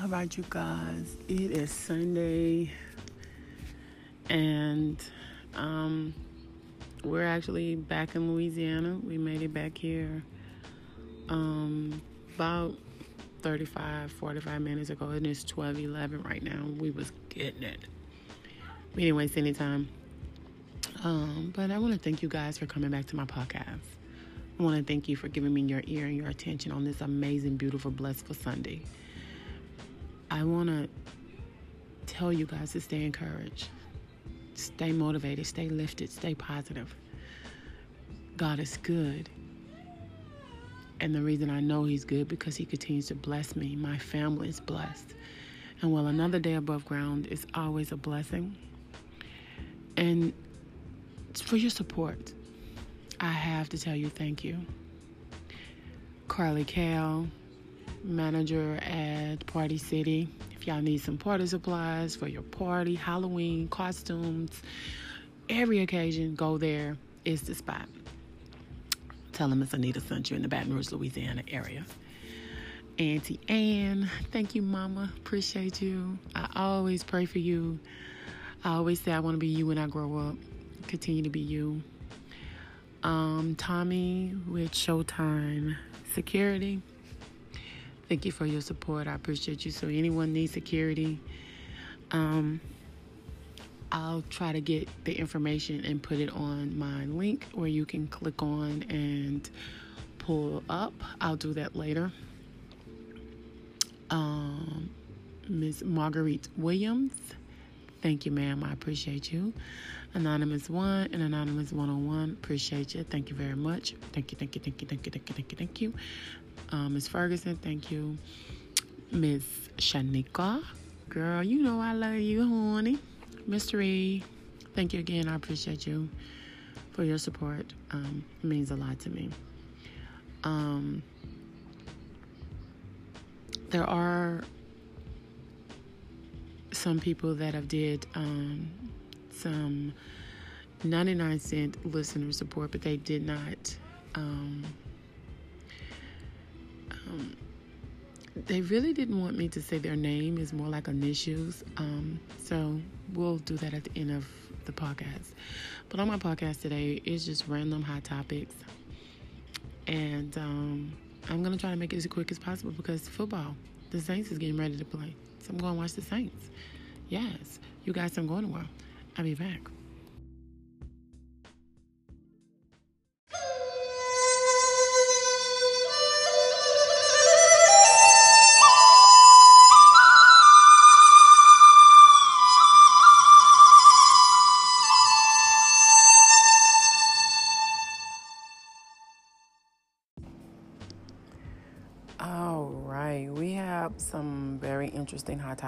All right, you guys, it is Sunday, and um, we're actually back in Louisiana. We made it back here um, about 35, 45 minutes ago, and it's 12 11 right now. We was getting it. We didn't waste any time. Um, but I want to thank you guys for coming back to my podcast. I want to thank you for giving me your ear and your attention on this amazing, beautiful, blissful Sunday. I want to tell you guys to stay encouraged, stay motivated, stay lifted, stay positive. God is good. And the reason I know He's good because He continues to bless me. My family is blessed. And while another day above ground is always a blessing, and for your support, I have to tell you thank you. Carly Kale, manager at Party City. If y'all need some party supplies for your party, Halloween, costumes, every occasion, go there. It's the spot. Tell them it's Anita sent you in the Baton Rouge, Louisiana area. Auntie Ann, thank you, Mama. Appreciate you. I always pray for you. I always say I want to be you when I grow up. Continue to be you. Um, Tommy with Showtime Security. Thank you for your support. I appreciate you. So, anyone needs security, um, I'll try to get the information and put it on my link where you can click on and pull up. I'll do that later. Um, Miss Marguerite Williams. Thank you, ma'am. I appreciate you. Anonymous One and Anonymous One on One. Appreciate you. Thank you very much. Thank you, thank you, thank you, thank you, thank you, thank you, thank you. Um, Miss Ferguson, thank you. Miss Shanika, girl, you know I love you, honey. Mystery, thank you again. I appreciate you for your support. Um, it means a lot to me. Um, there are some people that have did um, some 99 cent listener support, but they did not. Um, they really didn't want me to say their name. It's more like initials. Um, so we'll do that at the end of the podcast. But on my podcast today, it's just random hot topics. And um, I'm going to try to make it as quick as possible because football, the Saints is getting ready to play. So I'm going to watch the Saints. Yes, you guys, I'm going to well. I'll be back.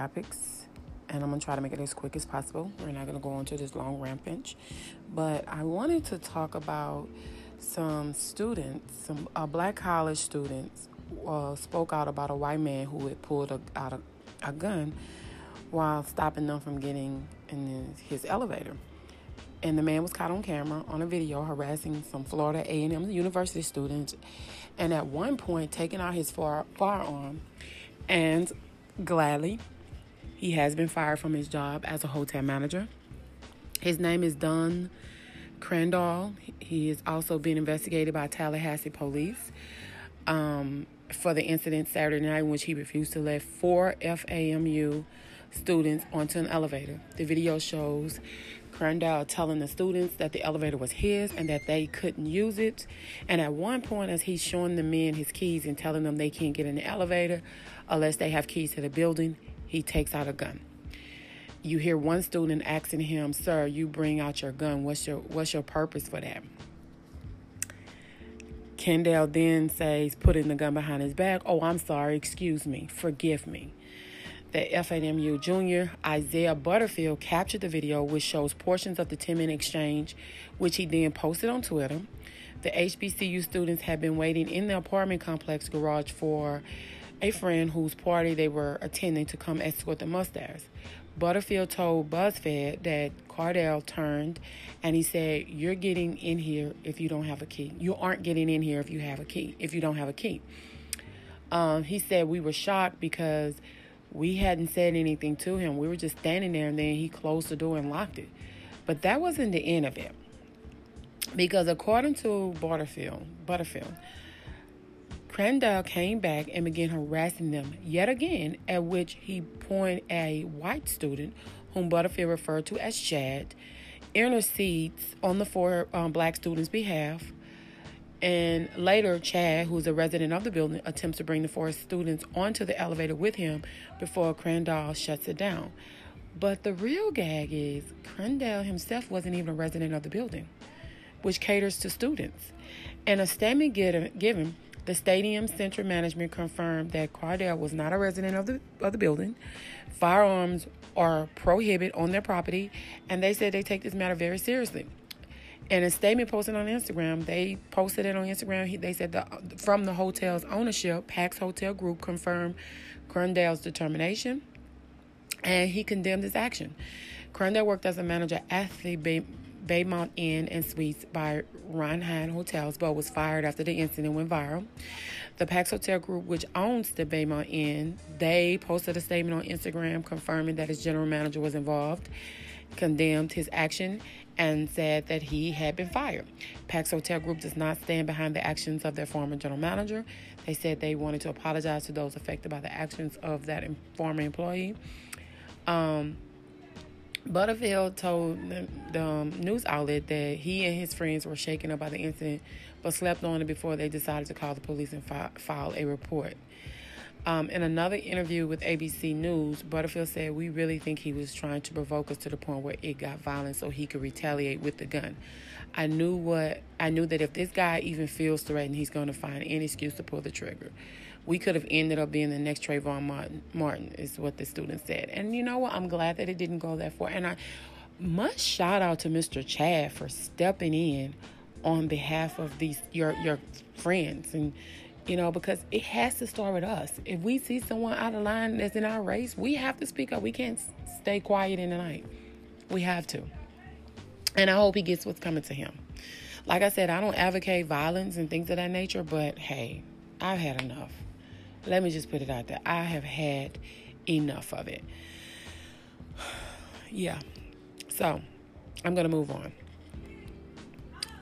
Topics, and I'm gonna try to make it as quick as possible. We're not gonna go into this long rampage, but I wanted to talk about some students, some uh, black college students, uh, spoke out about a white man who had pulled a, out a, a gun while stopping them from getting in his elevator. And the man was caught on camera on a video harassing some Florida A&M University students, and at one point taking out his far, firearm. And gladly, he has been fired from his job as a hotel manager. His name is Don Crandall. He is also being investigated by Tallahassee police um, for the incident Saturday night in which he refused to let four FAMU students onto an elevator. The video shows Crandall telling the students that the elevator was his and that they couldn't use it. And at one point, as he's showing the men his keys and telling them they can't get in the elevator unless they have keys to the building, he takes out a gun. You hear one student asking him, "Sir, you bring out your gun. What's your what's your purpose for that?" Kendall then says, putting the gun behind his back, "Oh, I'm sorry. Excuse me. Forgive me." The FAMU junior Isaiah Butterfield captured the video, which shows portions of the 10 minute exchange, which he then posted on Twitter. The HBCU students had been waiting in the apartment complex garage for a friend whose party they were attending to come escort the upstairs. Butterfield told BuzzFeed that Cardell turned and he said, You're getting in here if you don't have a key. You aren't getting in here if you have a key, if you don't have a key. Um, he said, We were shocked because we hadn't said anything to him. We were just standing there, and then he closed the door and locked it. But that wasn't the end of it. Because according to Butterfield, Butterfield, Crandall came back and began harassing them yet again, at which he pointed a white student, whom Butterfield referred to as Chad, intercedes on the four um, black students' behalf. And later, Chad, who's a resident of the building, attempts to bring the four students onto the elevator with him before Crandall shuts it down. But the real gag is Crandall himself wasn't even a resident of the building, which caters to students. And a statement given, the stadium center management confirmed that Cardell was not a resident of the of the building. Firearms are prohibited on their property, and they said they take this matter very seriously. In a statement posted on Instagram, they posted it on Instagram. They said the, from the hotel's ownership, Pax Hotel Group confirmed Crandall's determination, and he condemned his action. Crandall worked as a manager at the Baymont Inn and Suites by Wyndham Hotels, but was fired after the incident went viral. The Pax Hotel Group, which owns the Baymont Inn, they posted a statement on Instagram confirming that his general manager was involved, condemned his action, and said that he had been fired. Pax Hotel Group does not stand behind the actions of their former general manager. They said they wanted to apologize to those affected by the actions of that former employee. Um, Butterfield told the, the um, news outlet that he and his friends were shaken up by the incident, but slept on it before they decided to call the police and fi- file a report. Um, in another interview with ABC News, Butterfield said, We really think he was trying to provoke us to the point where it got violent so he could retaliate with the gun. I knew what I knew that if this guy even feels threatened, he's going to find any excuse to pull the trigger we could have ended up being the next Trayvon Martin, Martin, is what the student said. And you know what? I'm glad that it didn't go that far. And I must shout out to Mr. Chad for stepping in on behalf of these your your friends and you know because it has to start with us if we see someone out of line that's in our race we have to speak up we can't stay quiet in the night we have to and i hope he gets what's coming to him like i said i don't advocate violence and things of that nature but hey i've had enough let me just put it out there. I have had enough of it. yeah. So, I'm going to move on.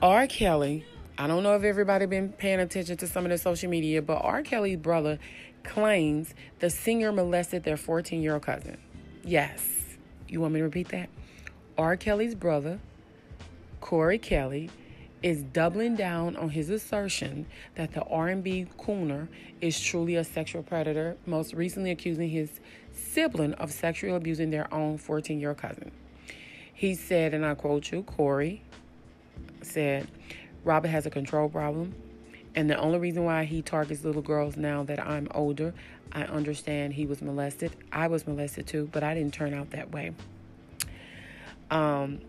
R. Kelly, I don't know if everybody been paying attention to some of the social media, but R. Kelly's brother claims the singer molested their 14 year old cousin. Yes. You want me to repeat that? R. Kelly's brother, Corey Kelly, is doubling down on his assertion that the R&B crooner is truly a sexual predator, most recently accusing his sibling of sexually abusing their own 14-year-old cousin. He said, and I quote you, Corey said, Robert has a control problem, and the only reason why he targets little girls now that I'm older, I understand he was molested. I was molested too, but I didn't turn out that way. Um,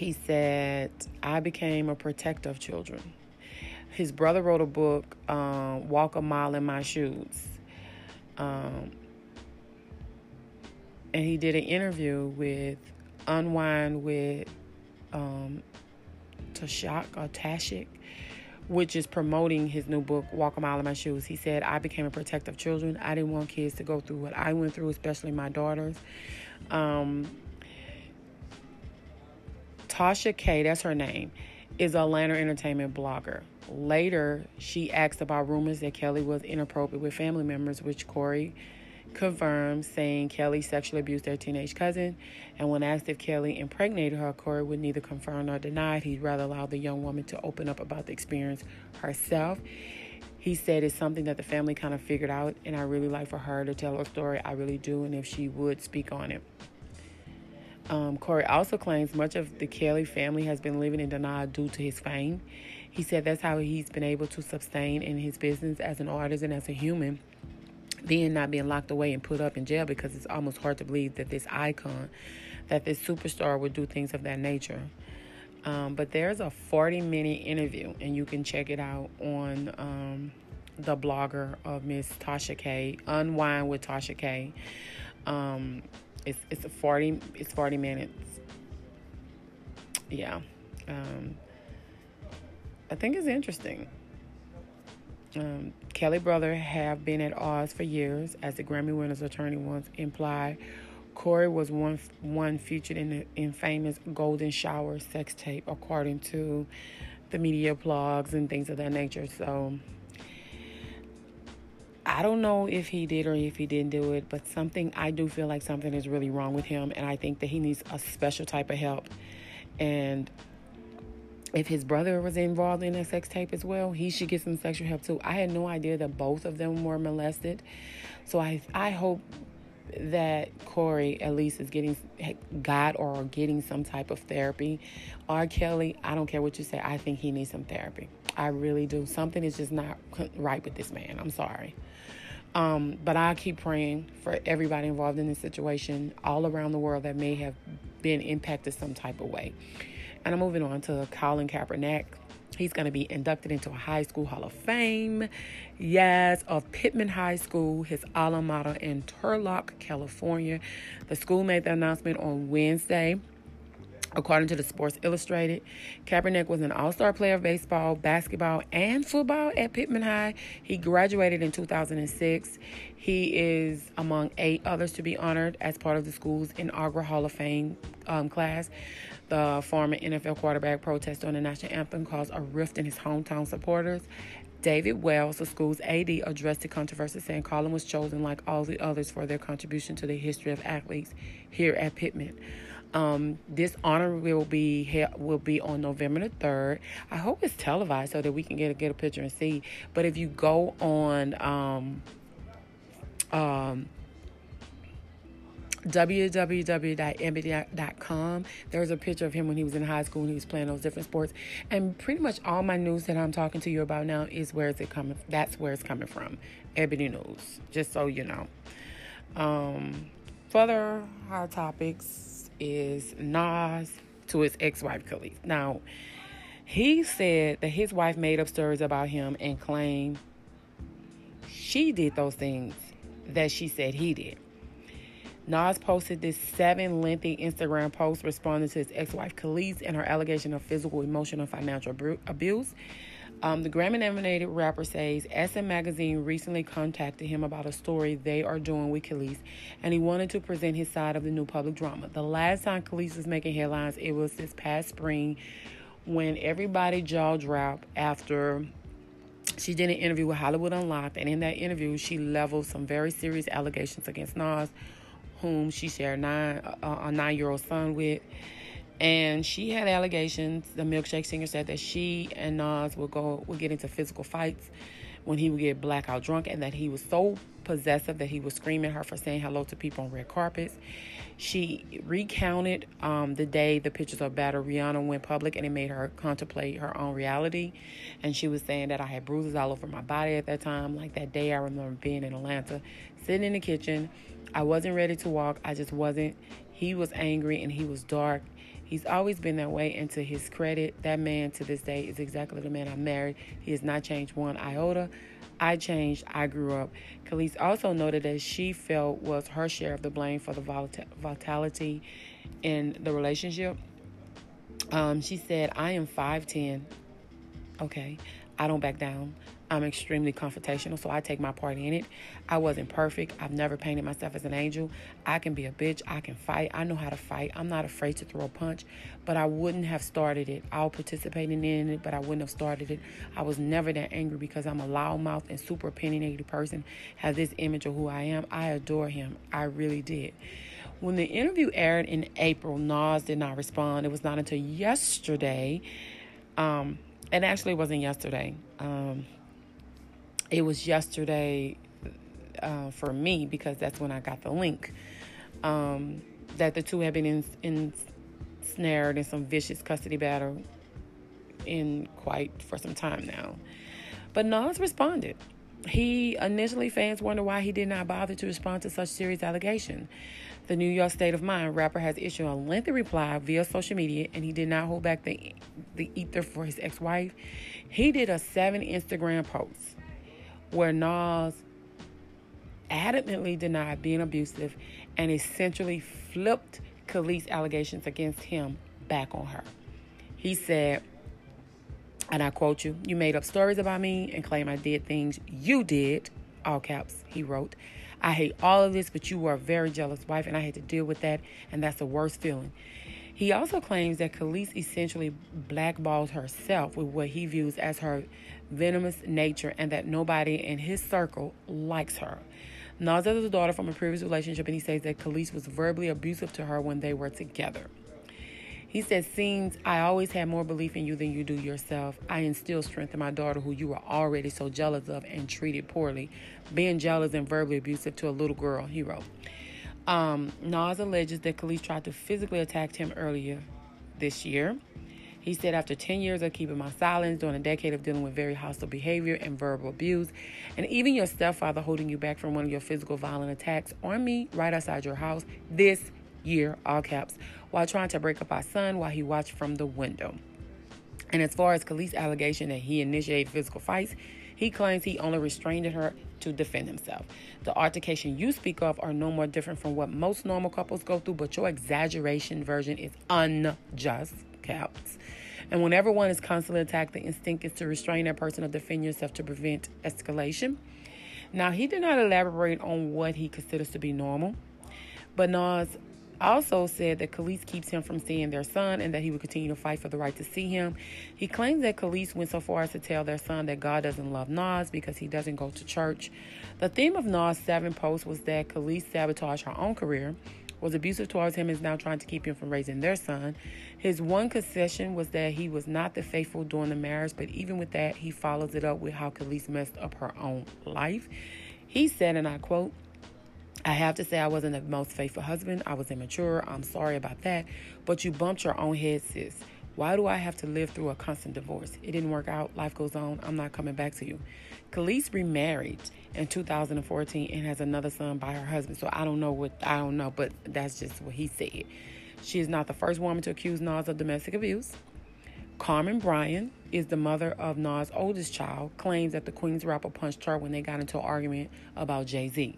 he said, I became a protector of children. His brother wrote a book, um, Walk a Mile in My Shoes. Um, and he did an interview with Unwind with um, Tashak or Tashik, which is promoting his new book, Walk a Mile in My Shoes. He said, I became a protector of children. I didn't want kids to go through what I went through, especially my daughters. Um, Tasha K, that's her name, is a Atlanta entertainment blogger. Later, she asked about rumors that Kelly was inappropriate with family members, which Corey confirmed, saying Kelly sexually abused their teenage cousin. And when asked if Kelly impregnated her, Corey would neither confirm nor deny. He'd rather allow the young woman to open up about the experience herself. He said it's something that the family kind of figured out, and I really like for her to tell her story. I really do, and if she would speak on it. Um, Corey also claims much of the Kelly family has been living in denial due to his fame. He said that's how he's been able to sustain in his business as an artist and as a human, being not being locked away and put up in jail because it's almost hard to believe that this icon, that this superstar would do things of that nature. Um, but there's a 40 minute interview, and you can check it out on um, the blogger of Miss Tasha K, Unwind with Tasha K. Um, it's it's 40 it's 40 minutes yeah um, i think it's interesting Um, Kelly brother have been at odds for years, as the Grammy winner's attorney once implied. Corey was one one featured in the infamous Golden Shower sex tape, according to the media blogs and things of that nature. So I don't know if he did or if he didn't do it, but something I do feel like something is really wrong with him, and I think that he needs a special type of help. And if his brother was involved in a sex tape as well, he should get some sexual help too. I had no idea that both of them were molested. So I I hope that Corey at least is getting got or getting some type of therapy. R. Kelly, I don't care what you say, I think he needs some therapy. I really do. Something is just not right with this man. I'm sorry. Um, but I keep praying for everybody involved in this situation all around the world that may have been impacted some type of way. And I'm moving on to Colin Kaepernick. He's going to be inducted into a high school hall of fame. Yes, of Pitman High School, his alma mater in Turlock, California. The school made the announcement on Wednesday. According to the Sports Illustrated, Kaepernick was an all star player of baseball, basketball, and football at Pitman High. He graduated in 2006. He is among eight others to be honored as part of the school's inaugural Hall of Fame um, class. The former NFL quarterback protested on the national anthem caused a rift in his hometown supporters. David Wells, the school's AD, addressed the controversy, saying Colin was chosen like all the others for their contribution to the history of athletes here at Pitman. Um, this honor will be will be on November the third. I hope it's televised so that we can get a, get a picture and see. But if you go on um, um, www.ebony.com. There's a picture of him when he was in high school and he was playing those different sports. And pretty much all my news that I'm talking to you about now is where is it coming that's where it's coming from. Ebony News, just so you know. Um, further hot topics is Nas to his ex-wife Kelis. Now, he said that his wife made up stories about him and claimed she did those things that she said he did. Nas posted this seven lengthy Instagram post responding to his ex wife Kelis and her allegation of physical, emotional, and financial abuse. Um, the Grammy nominated rapper says SM Magazine recently contacted him about a story they are doing with Kelis, and he wanted to present his side of the new public drama. The last time Kelis was making headlines, it was this past spring when everybody jaw dropped after she did an interview with Hollywood Unlocked, and in that interview, she leveled some very serious allegations against Nas whom she shared nine, uh, a nine year old son with. And she had allegations. The milkshake singer said that she and Nas would go would get into physical fights when he would get blackout drunk, and that he was so possessive that he was screaming at her for saying hello to people on red carpets. She recounted um, the day the pictures of Battle Rihanna went public, and it made her contemplate her own reality. And she was saying that I had bruises all over my body at that time. Like that day, I remember being in Atlanta, sitting in the kitchen I wasn't ready to walk. I just wasn't. He was angry and he was dark. He's always been that way, and to his credit, that man to this day is exactly the man I married. He has not changed one iota. I changed. I grew up. Kelis also noted that she felt was her share of the blame for the volatility in the relationship. Um, she said, I am 5'10. Okay. I don't back down. I'm extremely confrontational, so I take my part in it. I wasn't perfect. I've never painted myself as an angel. I can be a bitch. I can fight. I know how to fight. I'm not afraid to throw a punch, but I wouldn't have started it. I'll participate in it, but I wouldn't have started it. I was never that angry because I'm a loudmouth and super opinionated person. Have this image of who I am. I adore him. I really did. When the interview aired in April, Nas did not respond. It was not until yesterday. Um, and actually, it wasn't yesterday. Um, it was yesterday uh, for me because that's when I got the link um, that the two had been in, ensnared in some vicious custody battle in quite for some time now. But Nas responded. He initially fans wonder why he did not bother to respond to such serious allegation. The New York State of Mind rapper has issued a lengthy reply via social media, and he did not hold back the the ether for his ex-wife. He did a seven Instagram posts where Nas adamantly denied being abusive and essentially flipped Kelis' allegations against him back on her. He said, And I quote you, you made up stories about me and claim I did things you did, all caps, he wrote. I hate all of this, but you were a very jealous wife, and I had to deal with that, and that's the worst feeling. He also claims that Kelis essentially blackballs herself with what he views as her venomous nature and that nobody in his circle likes her. Nas is a daughter from a previous relationship, and he says that Kelis was verbally abusive to her when they were together. He says, Seems I always had more belief in you than you do yourself. I instill strength in my daughter, who you were already so jealous of and treated poorly, being jealous and verbally abusive to a little girl, he wrote. Um, Nas alleges that Kelis tried to physically attack him earlier this year. He said, after 10 years of keeping my silence, during a decade of dealing with very hostile behavior and verbal abuse, and even your stepfather holding you back from one of your physical violent attacks on me right outside your house this year, all caps, while trying to break up our son while he watched from the window. And as far as Kelis' allegation that he initiated physical fights, he claims he only restrained her to defend himself. The altercation you speak of are no more different from what most normal couples go through, but your exaggeration version is unjust, caps. And whenever one is constantly attacked, the instinct is to restrain that person or defend yourself to prevent escalation. Now, he did not elaborate on what he considers to be normal, but Nas also said that Kelis keeps him from seeing their son and that he would continue to fight for the right to see him. He claims that Kelis went so far as to tell their son that God doesn't love Nas because he doesn't go to church. The theme of Nas' seven posts was that Kelis sabotaged her own career, was abusive towards him, and is now trying to keep him from raising their son. His one concession was that he was not the faithful during the marriage, but even with that, he follows it up with how Kelis messed up her own life. He said, and I quote, I have to say, I wasn't the most faithful husband. I was immature. I'm sorry about that. But you bumped your own head, sis. Why do I have to live through a constant divorce? It didn't work out. Life goes on. I'm not coming back to you. Kelis remarried in 2014 and has another son by her husband. So I don't know what, I don't know, but that's just what he said. She is not the first woman to accuse Nas of domestic abuse. Carmen Bryan is the mother of Nas' oldest child, claims that the Queens rapper punched her when they got into an argument about Jay Z.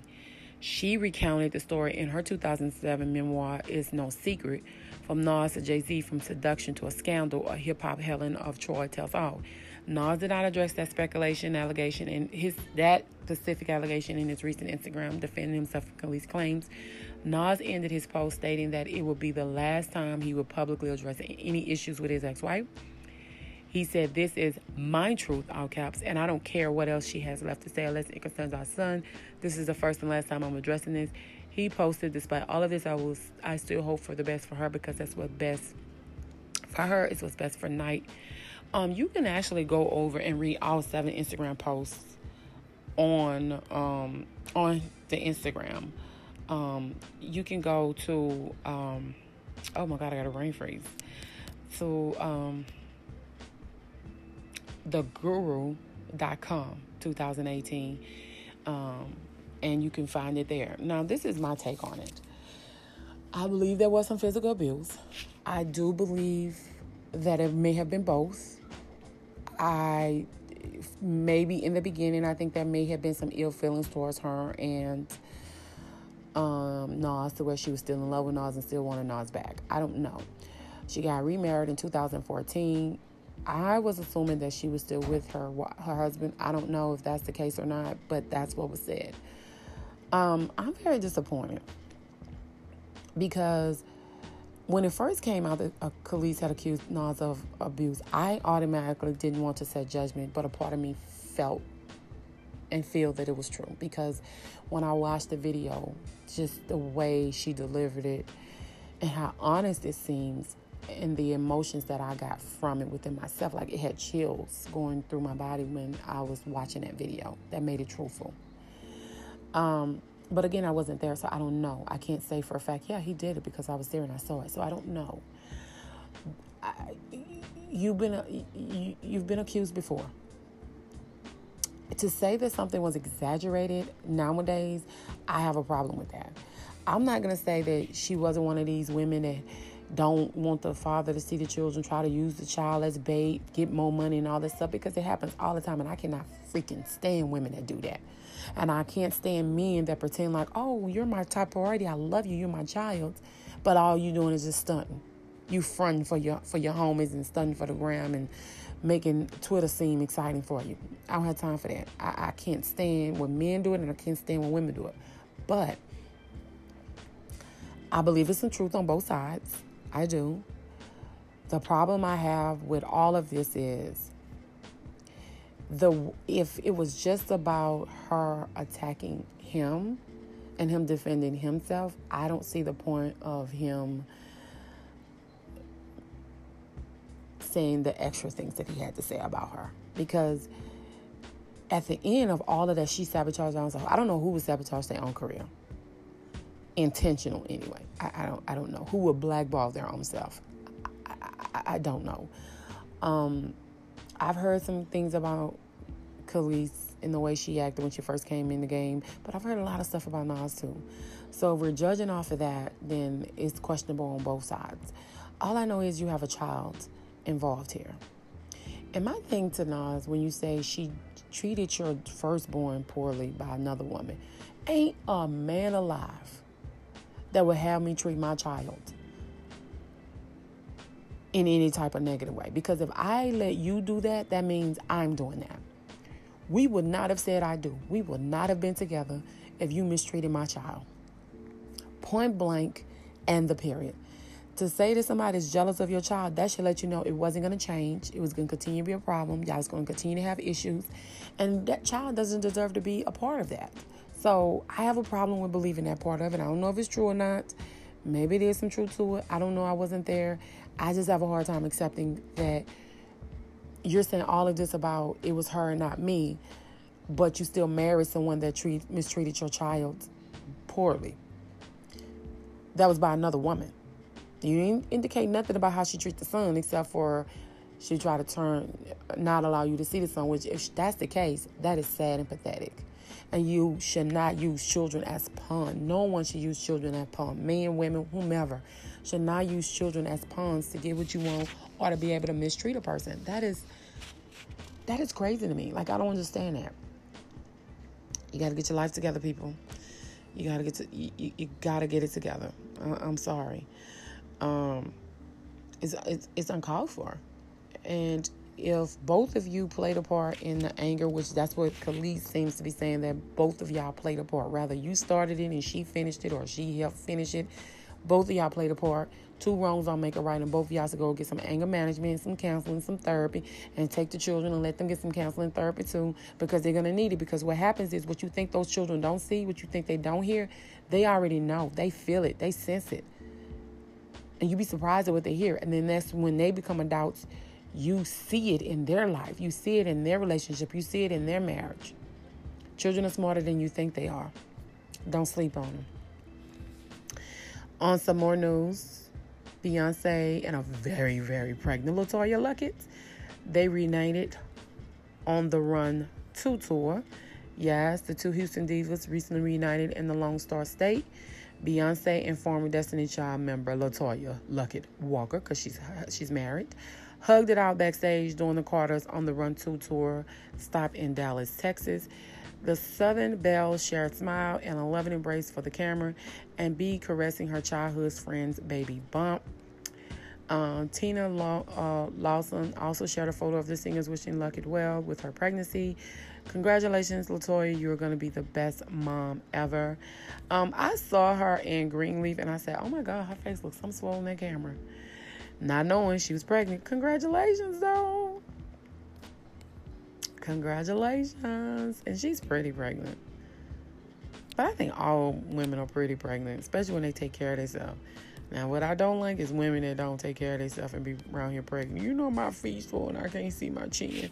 She recounted the story in her 2007 memoir, It's No Secret From Nas to Jay Z From Seduction to a Scandal, a hip hop Helen of Troy tells all. Nas did not address that speculation allegation and his that specific allegation in his recent Instagram defending himself from Kelis' claims. Nas ended his post stating that it would be the last time he would publicly address any issues with his ex-wife. He said, This is my truth, all caps, and I don't care what else she has left to say unless it concerns our son. This is the first and last time I'm addressing this. He posted, Despite all of this, I will I still hope for the best for her because that's what's best for her, it's what's best for Knight. Um, you can actually go over and read all seven Instagram posts on um on the Instagram. Um, you can go to um oh my god, I got a brain freeze. So um theguru.com 2018 um, and you can find it there. Now this is my take on it. I believe there was some physical abuse. I do believe that it may have been both i maybe in the beginning i think there may have been some ill feelings towards her and um, Nas to where she was still in love with Nas and still wanted Nas back. I don't know. She got remarried in 2014 I was assuming that she was still with her her husband. I don't know if that's the case or not, but that's what was said. Um, I'm very disappointed because when it first came out that uh, Kelis had accused Nas of abuse, I automatically didn't want to set judgment, but a part of me felt and feel that it was true because when I watched the video, just the way she delivered it and how honest it seems, and the emotions that I got from it within myself. Like it had chills going through my body when I was watching that video. That made it truthful. Um, but again, I wasn't there, so I don't know. I can't say for a fact, yeah, he did it because I was there and I saw it. So I don't know. I, you've been uh, you, you've been accused before. To say that something was exaggerated nowadays, I have a problem with that. I'm not gonna say that she wasn't one of these women that don't want the father to see the children, try to use the child as bait, get more money and all this stuff because it happens all the time. And I cannot freaking stand women that do that. And I can't stand men that pretend like, oh, you're my top priority. I love you. You're my child. But all you doing is just stunting. You fronting for your for your homies and stunting for the gram and making Twitter seem exciting for you. I don't have time for that. I, I can't stand when men do it and I can't stand when women do it. But I believe it's some truth on both sides. I do. The problem I have with all of this is the if it was just about her attacking him and him defending himself, I don't see the point of him saying the extra things that he had to say about her because at the end of all of that, she sabotaged herself. I don't know who would sabotage their own career, intentional anyway. I, I don't. I don't know who would blackball their own self. I, I, I don't know. Um, I've heard some things about Kelis in the way she acted when she first came in the game, but I've heard a lot of stuff about Nas too. So if we're judging off of that, then it's questionable on both sides. All I know is you have a child involved here. And my thing to Nas, when you say she treated your firstborn poorly by another woman, ain't a man alive that would have me treat my child in any type of negative way. Because if I let you do that, that means I'm doing that. We would not have said I do. We would not have been together if you mistreated my child. Point blank and the period to say that somebody's jealous of your child, that should let you know it wasn't going to change. It was going to continue to be a problem. Y'all was going to continue to have issues. And that child doesn't deserve to be a part of that. So I have a problem with believing that part of it. I don't know if it's true or not. Maybe there's some truth to it. I don't know. I wasn't there. I just have a hard time accepting that you're saying all of this about it was her and not me, but you still married someone that treat, mistreated your child poorly. That was by another woman. You didn't indicate nothing about how she treats the son, except for she tried to turn, not allow you to see the son. Which, if that's the case, that is sad and pathetic. And you should not use children as pawn. No one should use children as pawn. Men, women, whomever should not use children as pawns to get what you want or to be able to mistreat a person. That is that is crazy to me. Like I don't understand that. You got to get your life together, people. You got to get to you, you, you got to get it together. I'm sorry um, is it's, it's uncalled for. And if both of you played a part in the anger, which that's what Kelis seems to be saying that both of y'all played a part. Rather, you started it and she finished it, or she helped finish it. Both of y'all played a part. Two wrongs don't make a right, and both of y'all should go get some anger management, some counseling, some therapy, and take the children and let them get some counseling therapy too, because they're gonna need it. Because what happens is what you think those children don't see, what you think they don't hear, they already know. They feel it. They sense it and you'd be surprised at what they hear. And then that's when they become adults, you see it in their life, you see it in their relationship, you see it in their marriage. Children are smarter than you think they are. Don't sleep on them. On some more news, Beyonce and a very, very pregnant LeToya Luckett, they reunited on the Run 2 tour. Yes, the two Houston Divas recently reunited in the Lone Star State. Beyonce and former Destiny Child member LeToya Luckett Walker, because she's she's married, hugged it out backstage during the Carters on the Run 2 tour stop in Dallas, Texas. The Southern Belle shared a smile and a loving embrace for the camera, and B caressing her childhood friend's baby bump. Um, Tina Law, uh, Lawson also shared a photo of the singers wishing Luckett well with her pregnancy. Congratulations, LeToya! You're going to be the best mom ever. Um, I saw her in Greenleaf and I said, oh my God, her face looks so swollen that camera. Not knowing she was pregnant. Congratulations, though. Congratulations. And she's pretty pregnant. But I think all women are pretty pregnant, especially when they take care of themselves. Now, what I don't like is women that don't take care of themselves and be around here pregnant. You know my feet's full and I can't see my chin.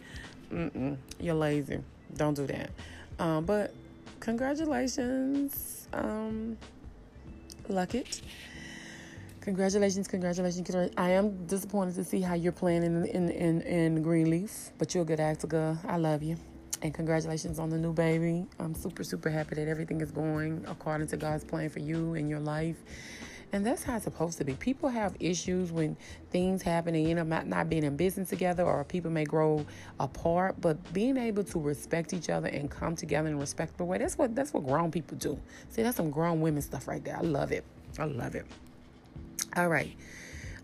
Mm-mm, you're lazy. Don't do that. Um, but congratulations, um, Luckett. Congratulations, congratulations. I am disappointed to see how you're playing in in in, in Greenleaf, but you're a good actor, girl. I love you. And congratulations on the new baby. I'm super, super happy that everything is going according to God's plan for you and your life. And that's how it's supposed to be. People have issues when things happen and end up not, not being in business together, or people may grow apart. But being able to respect each other and come together in a respectful way, that's what that's what grown people do. See, that's some grown women stuff right there. I love it. I love it. All right.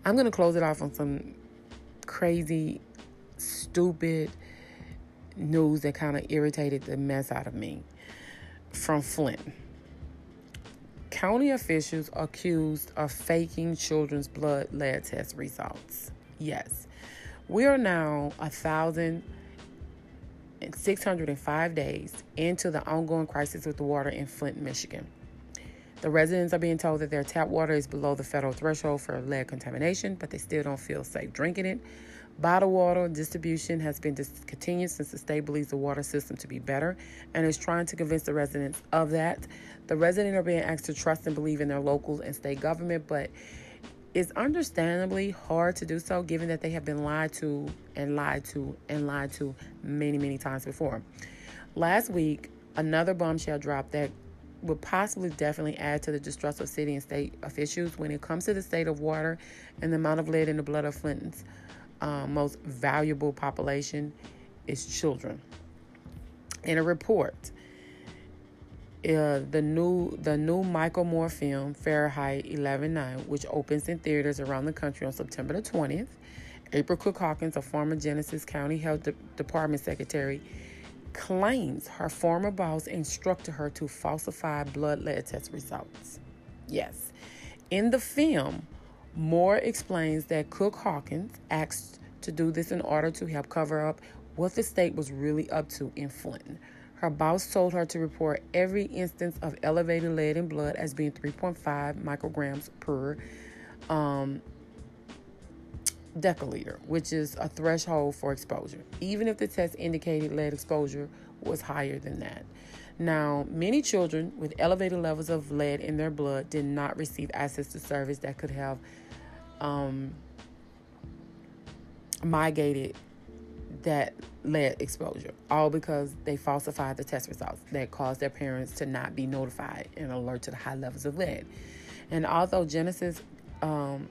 I'm gonna close it off on some crazy stupid news that kind of irritated the mess out of me from Flint. County officials accused of faking children's blood lead test results. Yes, we are now a thousand and six hundred and five days into the ongoing crisis with the water in Flint, Michigan. The residents are being told that their tap water is below the federal threshold for lead contamination, but they still don't feel safe drinking it. Bottled water distribution has been discontinued since the state believes the water system to be better and is trying to convince the residents of that. The residents are being asked to trust and believe in their local and state government, but it's understandably hard to do so given that they have been lied to and lied to and lied to many, many times before. Last week, another bombshell dropped that would possibly definitely add to the distrust of city and state officials when it comes to the state of water and the amount of lead in the blood of Flint's um, most valuable population is children. In a report, uh, the new the new Michael Moore film Fahrenheit 11.9, which opens in theaters around the country on September the 20th, April Cook Hawkins, a former Genesee County Health De- Department secretary, claims her former boss instructed her to falsify blood lead test results. Yes, in the film, Moore explains that Cook Hawkins asked to do this in order to help cover up what the state was really up to in Flint. Her boss told her to report every instance of elevated lead in blood as being 3.5 micrograms per um, deciliter, which is a threshold for exposure, even if the test indicated lead exposure was higher than that. Now, many children with elevated levels of lead in their blood did not receive access to service that could have um, migrated that lead exposure, all because they falsified the test results that caused their parents to not be notified and alert to the high levels of lead. And although Genesee um,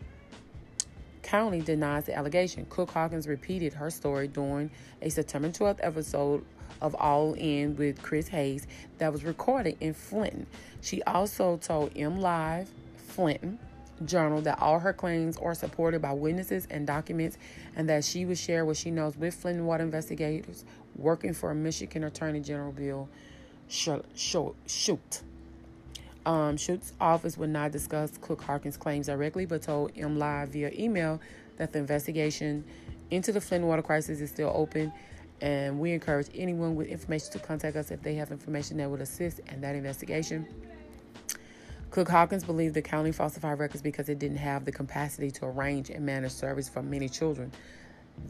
County denies the allegation, Cook Hawkins repeated her story during a September 12th episode of All In with Chris Hayes that was recorded in Flint. She also told M Live Flint journal that all her claims are supported by witnesses and documents and that she would share what she knows with Flint water investigators working for Michigan Attorney General Bill Schuette. Um, Schuette's office would not discuss Cook Hawkins' claims directly, but told M Live via email that the investigation into the Flint water crisis is still open, and we encourage anyone with information to contact us if they have information that would assist in that investigation. Cook Hawkins believed the county falsified records because it didn't have the capacity to arrange and manage service for many children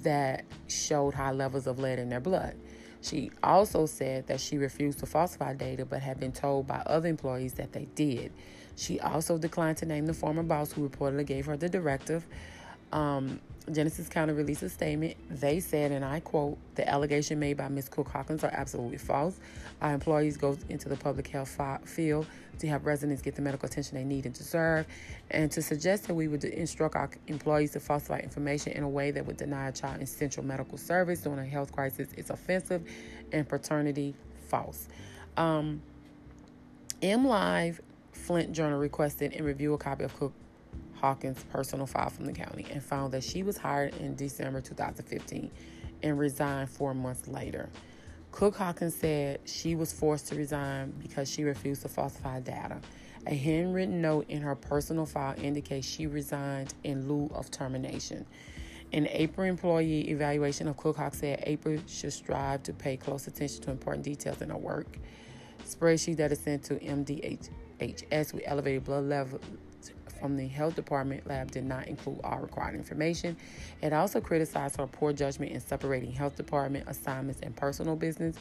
that showed high levels of lead in their blood. She also said that she refused to falsify data but had been told by other employees that they did. She also declined to name the former boss who reportedly gave her the directive. Um, Genesee County released a statement. They said, and I quote, the allegation made by Ms. Cook Hawkins are absolutely false. Our employees go into the public health field to help residents get the medical attention they need and deserve, and to suggest that we would instruct our employees to falsify information in a way that would deny a child essential medical service during a health crisis is offensive and paternity false. Um, M Live Flint Journal requested and reviewed a copy of Cook Hawkins' personal file from the county and found that she was hired in December 2015 and resigned four months later. Cook Hawkins said she was forced to resign because she refused to falsify data. A handwritten note in her personal file indicates she resigned in lieu of termination. An April employee evaluation of Cook Hawkins said April should strive to pay close attention to important details in her work. Spreadsheet that is sent to MDHS with elevated blood level from the health department lab did not include all required information. It also criticized her poor judgment in separating health department assignments and personal business.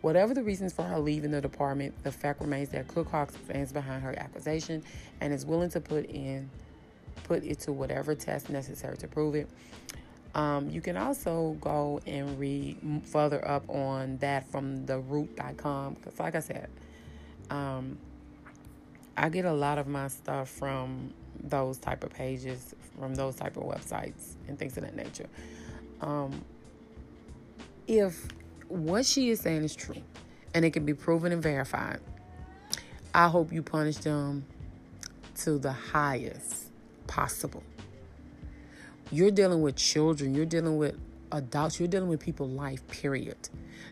Whatever the reasons for her leaving the department, the fact remains that Cook stands behind her accusation and is willing to put in put it to whatever test necessary to prove it. Um, you can also go and read further up on that from the root.com because, like I said, um, I get a lot of my stuff from those type of pages, from those type of websites and things of that nature. Um, if what she is saying is true and it can be proven and verified, I hope you punish them to the highest possible. You're dealing with children, you're dealing with adults. You're dealing with people' life, period.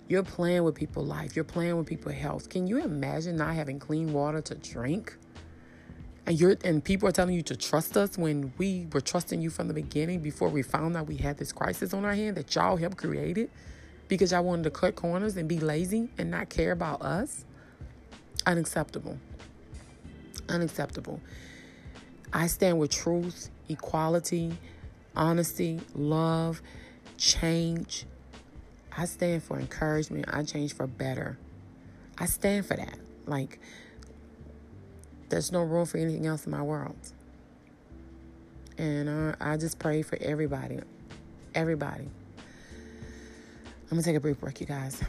You're playing with people' life. You're playing with people' health. Can you imagine not having clean water to drink? And you're and people are telling you to trust us when we were trusting you from the beginning before we found out we had this crisis on our hand that y'all helped create it because y'all wanted to cut corners and be lazy and not care about us. Unacceptable. Unacceptable. I stand with truth, equality, honesty, love, change. I stand for encouragement. I change for better. I stand for that. Like, there's no room for anything else in my world. And uh, I just pray for everybody. Everybody. I'm going to take a brief break, you guys.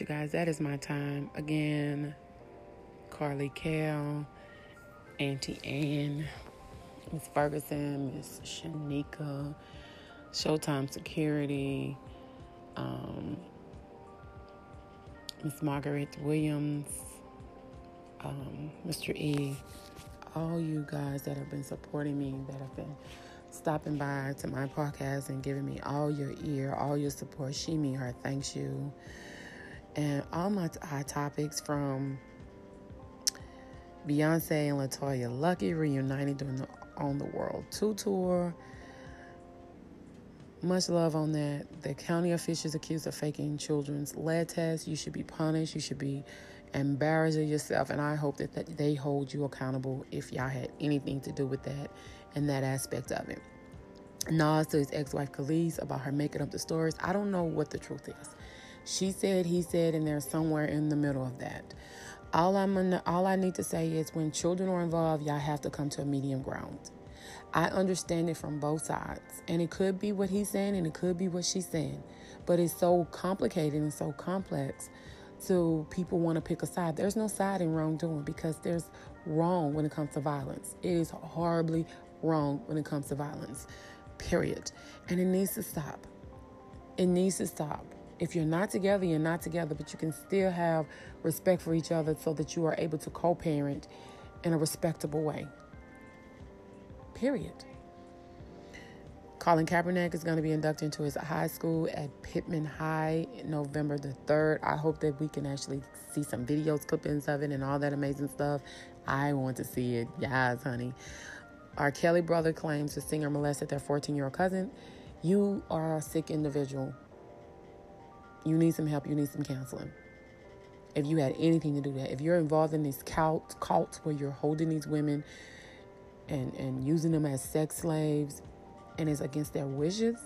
You guys, that is my time. Again, Carly Cal, Auntie Anne, Miss Ferguson, Miss Shanika, Showtime Security, um, Miss Margaret Williams, um, Mr. E, all you guys that have been supporting me, that have been stopping by to my podcast and giving me all your ear, all your support. She, me, her, thanks you and all my hot topics from Beyonce and LeToya Luckett reunited during the on the World Two tour. Much love on that. The county officials accused of faking children's lead tests. You should be punished. You should be embarrassed of yourself. And I hope that, that they hold you accountable if y'all had anything to do with that and that aspect of it. Nas to his ex-wife Kelis about her making up the stories. I don't know what the truth is. She said, he said, and there's somewhere in the middle of that. All I'm gonna, all I need to say is when children are involved, y'all have to come to a medium ground. I understand it from both sides, and it could be what he's saying, and it could be what she's saying, but it's so complicated and so complex. So people want to pick a side. There's no side in wrongdoing because there's wrong when it comes to violence. It is horribly wrong when it comes to violence. Period. And it needs to stop. It needs to stop. If you're not together, you're not together, but you can still have respect for each other so that you are able to co parent in a respectable way. Period. Colin Kaepernick is going to be inducted into his high school at Pitman High November the 3rd. I hope that we can actually see some videos, clippings of it, and all that amazing stuff. I want to see it. Yes, honey. R. Kelly brother claims the singer molested their 14 year old cousin. You are a sick individual. You need some help. You need some counseling. If you had anything to do with that, if you're involved in these cult, cults where you're holding these women and, and using them as sex slaves and it's against their wishes,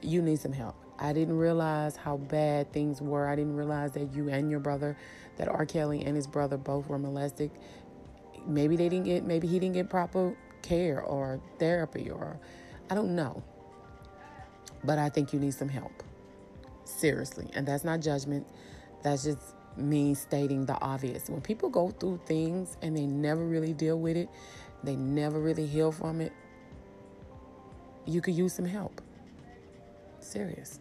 you need some help. I didn't realize how bad things were. I didn't realize that you and your brother, that R. Kelly and his brother both were molested. Maybe they didn't get, maybe he didn't get proper care or therapy or I don't know. But I think you need some help. Seriously. And that's not judgment. That's just me stating the obvious. When people go through things and they never really deal with it, they never really heal from it, you could use some help. Serious.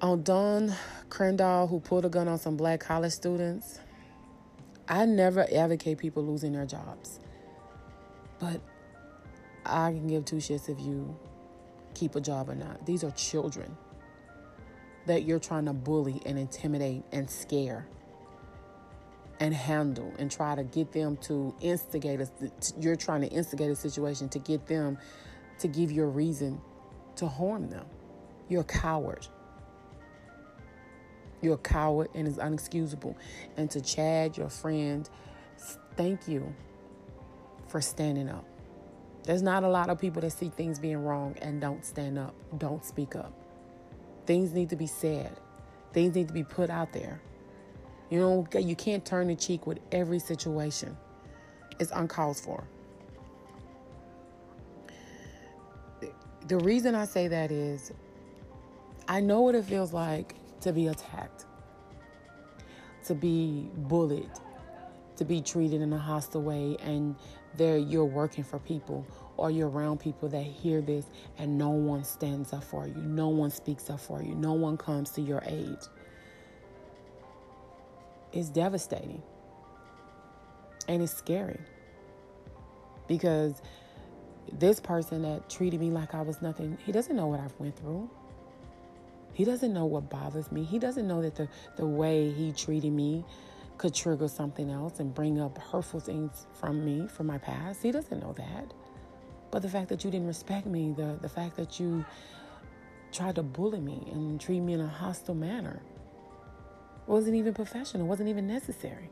On Don Crandall, who pulled a gun on some black college students, I never advocate people losing their jobs. But I can give two shits if you keep a job or not. These are children that you're trying to bully and intimidate and scare and handle and try to get them to instigate us. You're trying to instigate a situation to get them to give you a reason to harm them. You're a coward. You're a coward and it's unexcusable. And to Chad, your friend, thank you for standing up. There's not a lot of people that see things being wrong and don't stand up, don't speak up. Things need to be said, things need to be put out there. You know, you can't turn the cheek with every situation, it's uncalled for. The reason I say that is I know what it feels like to be attacked, to be bullied, to be treated in a hostile way and there you're working for people or you're around people that hear this and no one stands up for you, no one speaks up for you, no one comes to your aid. It's devastating. And it's scary. Because this person that treated me like I was nothing, he doesn't know what I've went through. He doesn't know what bothers me. He doesn't know that the, the way he treated me could trigger something else and bring up hurtful things from me, from my past. He doesn't know that. But the fact that you didn't respect me, the, the fact that you tried to bully me and treat me in a hostile manner wasn't even professional, wasn't even necessary.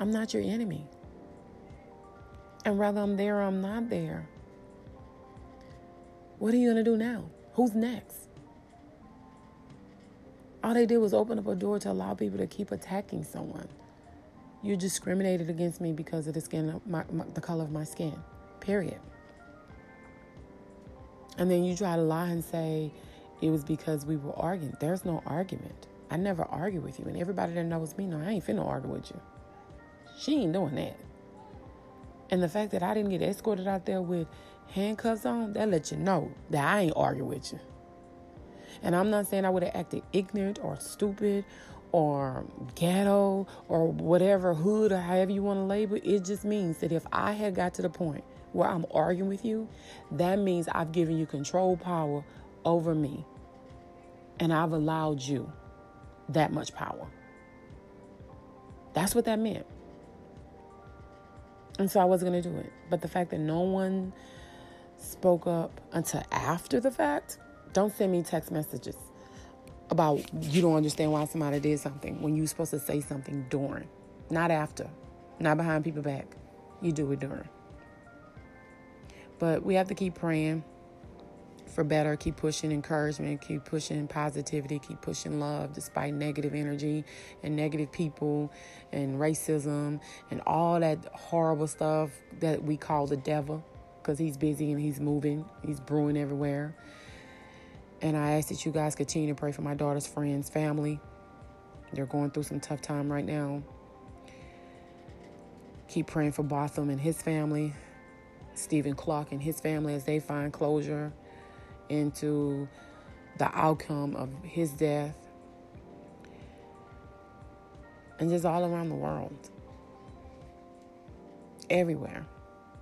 I'm not your enemy. And whether I'm there or I'm not there, what are you going to do now? Who's next? All they did was open up a door to allow people to keep attacking someone. You discriminated against me because of the skin, my, my, the color of my skin. Period. And then you try to lie and say it was because we were arguing. There's no argument. I never argue with you. And everybody that knows me know I ain't finna argue with you. She ain't doing that. And the fact that I didn't get escorted out there with handcuffs on, that let you know that I ain't arguing with you. And I'm not saying I would have acted ignorant or stupid or ghetto or whatever hood or however you want to label it. It just means that if I had got to the point where I'm arguing with you, that means I've given you control power over me. And I've allowed you that much power. That's what that meant. And so I wasn't going to do it. But the fact that no one spoke up until after the fact, don't send me text messages about you don't understand why somebody did something when you're supposed to say something during, not after, not behind people's back. You do it during. But we have to keep praying for better, keep pushing encouragement, keep pushing positivity, keep pushing love despite negative energy and negative people and racism and all that horrible stuff that we call the devil because he's busy and he's moving, he's brewing everywhere. And I ask that you guys continue to pray for my daughter's friends, family. They're going through some tough time right now. Keep praying for Botham and his family, Stephon Clark and his family as they find closure into the outcome of his death. And just all around the world. Everywhere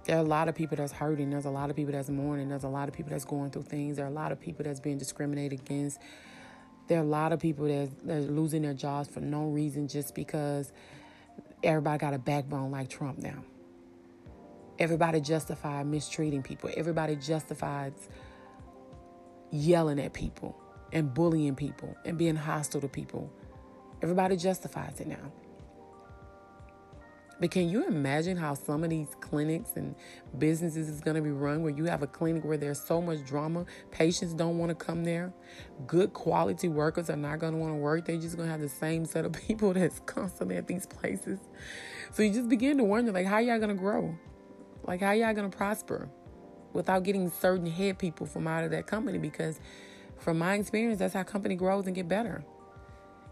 there are a lot of people that's hurting. There's a lot of people that's mourning. There's a lot of people that's going through things. There are a lot of people that's being discriminated against. There are a lot of people that are losing their jobs for no reason just because everybody got a backbone like Trump now. Everybody justifies mistreating people. Everybody justifies yelling at people and bullying people and being hostile to people. Everybody justifies it now. But can you imagine how some of these clinics and businesses is going to be run where you have a clinic where there's so much drama, patients don't want to come there, good quality workers are not going to want to work. They're just going to have the same set of people that's constantly at these places. So you just begin to wonder, like, how y'all going to grow? Like, how y'all to prosper without getting certain head people from out of that company? Because from my experience, that's how company grows and get better.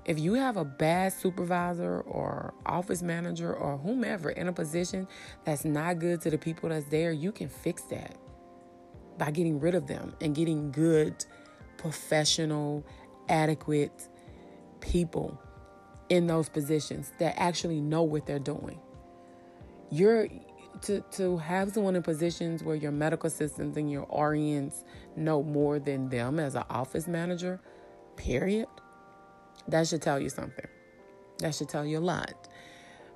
If you have a bad supervisor or office manager or whomever in a position that's not good to the people that's there, you can fix that by getting rid of them and getting good, professional, adequate people in those positions that actually know what they're doing. You're to to have someone in positions where your medical assistants and your RNs know more than them as an office manager, period. That should tell you something. That should tell you a lot.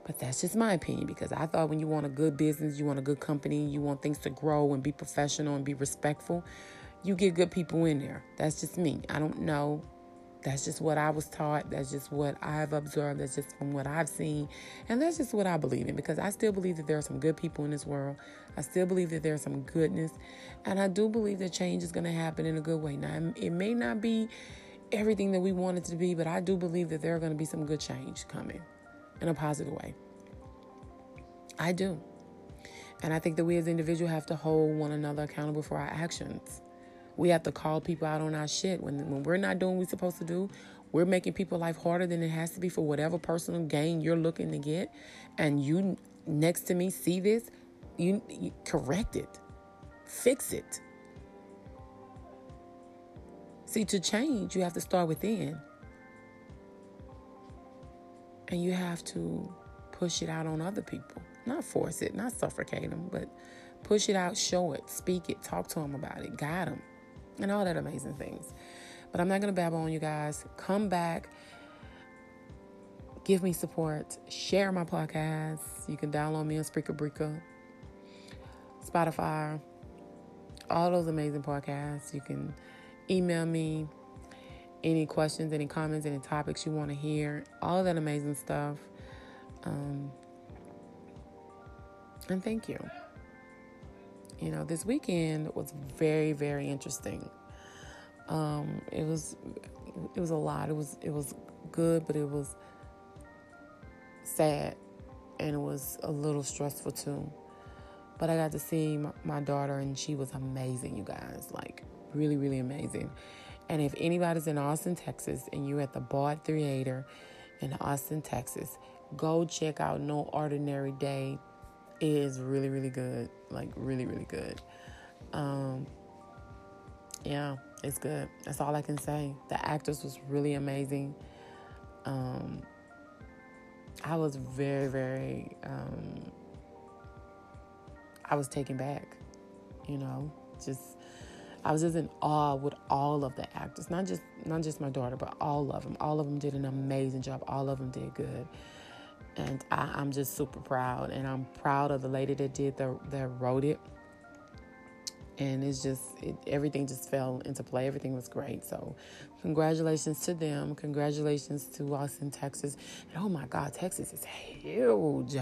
But that's just my opinion because I thought when you want a good business, you want a good company, you want things to grow and be professional and be respectful, you get good people in there. That's just me. I don't know. That's just what I was taught. That's just what I've observed. That's just from what I've seen. And that's just what I believe in because I still believe that there are some good people in this world. I still believe that there's some goodness. And I do believe that change is going to happen in a good way. Now, it may not be everything that we want it to be, but I do believe that there are going to be some good change coming in a positive way. I do. And I think that we as individuals have to hold one another accountable for our actions. We have to call people out on our shit. When, when we're not doing what we're supposed to do, we're making people life harder than it has to be for whatever personal gain you're looking to get. And you next to me see this, you, you correct it, fix it. See, to change, you have to start within. And you have to push it out on other people. Not force it, not suffocate them, but push it out, show it, speak it, talk to them about it, guide them, and all that amazing things. But I'm not going to babble on you guys. Come back. Give me support. Share my podcast. You can download me on Spreaker Breaker, Spotify, all those amazing podcasts. You can email me any questions, any comments, any topics you want to hear, all that amazing stuff. Um, and thank you. You know, this weekend was very, very interesting. Um, it was it was a lot. It was it was good, but it was sad and it was a little stressful too. But I got to see my, my daughter and she was amazing, you guys. Like really, really amazing. And if anybody's in Austin, Texas, and you're at the Bard Theater in Austin, Texas, go check out No Ordinary Day. Is really, really good. Like really, really good. Um, yeah, it's good. That's all I can say. The actors was really amazing. Um, I was very, very, um, I was taken back, you know, just, I was just in awe with all of the actors, not just, not just my daughter, but all of them. All of them did an amazing job. All of them did good. And I, am just super proud. And I'm proud of the lady that did the, that wrote it. And it's just it, everything just fell into play. Everything was great. So congratulations to them. Congratulations to austin texas. And oh my god texas is huge.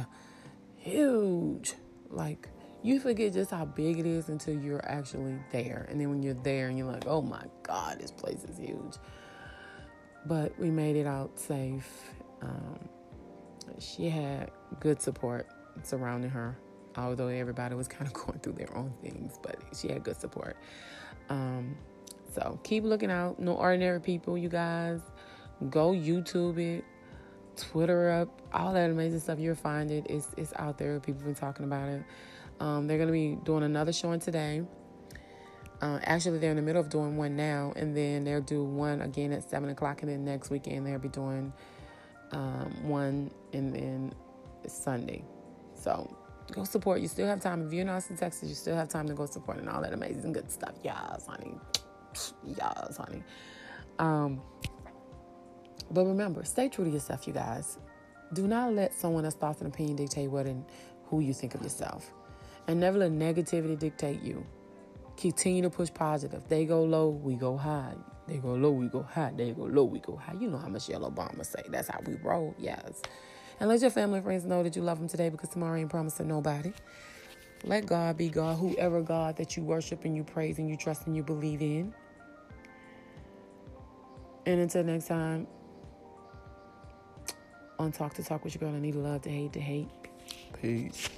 Huge. Like you forget just how big it is until you're actually there. And then when you're there and you're like oh my god this place is huge. But we made it out safe. Um, she had good support surrounding her although everybody was kind of going through their own things, but she had good support. Um, so keep looking out. No ordinary people, you guys. Go YouTube it, Twitter up, all that amazing stuff. You'll find it. It's it's out there. People have been talking about it. Um, they're gonna be doing another showing today. Uh, actually, they're in the middle of doing one now, and then they'll do one again at seven o'clock, and then next weekend they'll be doing um, one, and then Sunday. So go support. You still have time. If you're in Austin, Texas, you still have time to go support and all that amazing good stuff. Yes, honey. Yes, honey. Um, but remember, stay true to yourself, you guys. Do not let someone else's thoughts and opinion dictate what and who you think of yourself. And never let negativity dictate you. Continue to push positive. They go low, we go high. They go low, we go high. They go low, we go high. You know how Michelle Obama say. That's how we roll. Yes. And let your family and friends know that you love them today because tomorrow ain't promised to nobody. Let God be God, whoever God that you worship and you praise and you trust and you believe in. And until next time, on Talk That Talk with your girl, Anita love to hate to hate. Peace.